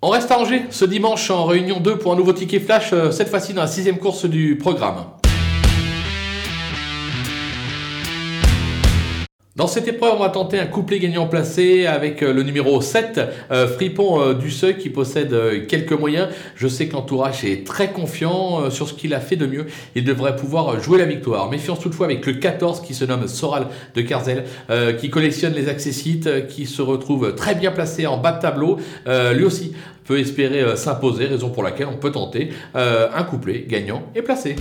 On reste à Angers ce dimanche en réunion 2 pour un nouveau ticket flash, euh, cette fois-ci dans la sixième course du programme. Dans cette épreuve, on va tenter un couplet gagnant placé avec euh, le numéro 7, euh, Fripon euh, qui possède euh, quelques moyens. Je sais que l'entourage est très confiant sur ce qu'il a fait de mieux. Il devrait pouvoir jouer la victoire. Méfiance toutefois avec le 14 qui se nomme Soral de Carzel, qui collectionne les accessites, qui se retrouve très bien placé en bas de tableau. Lui aussi peut espérer s'imposer, raison pour laquelle on peut tenter un couplet gagnant et placé.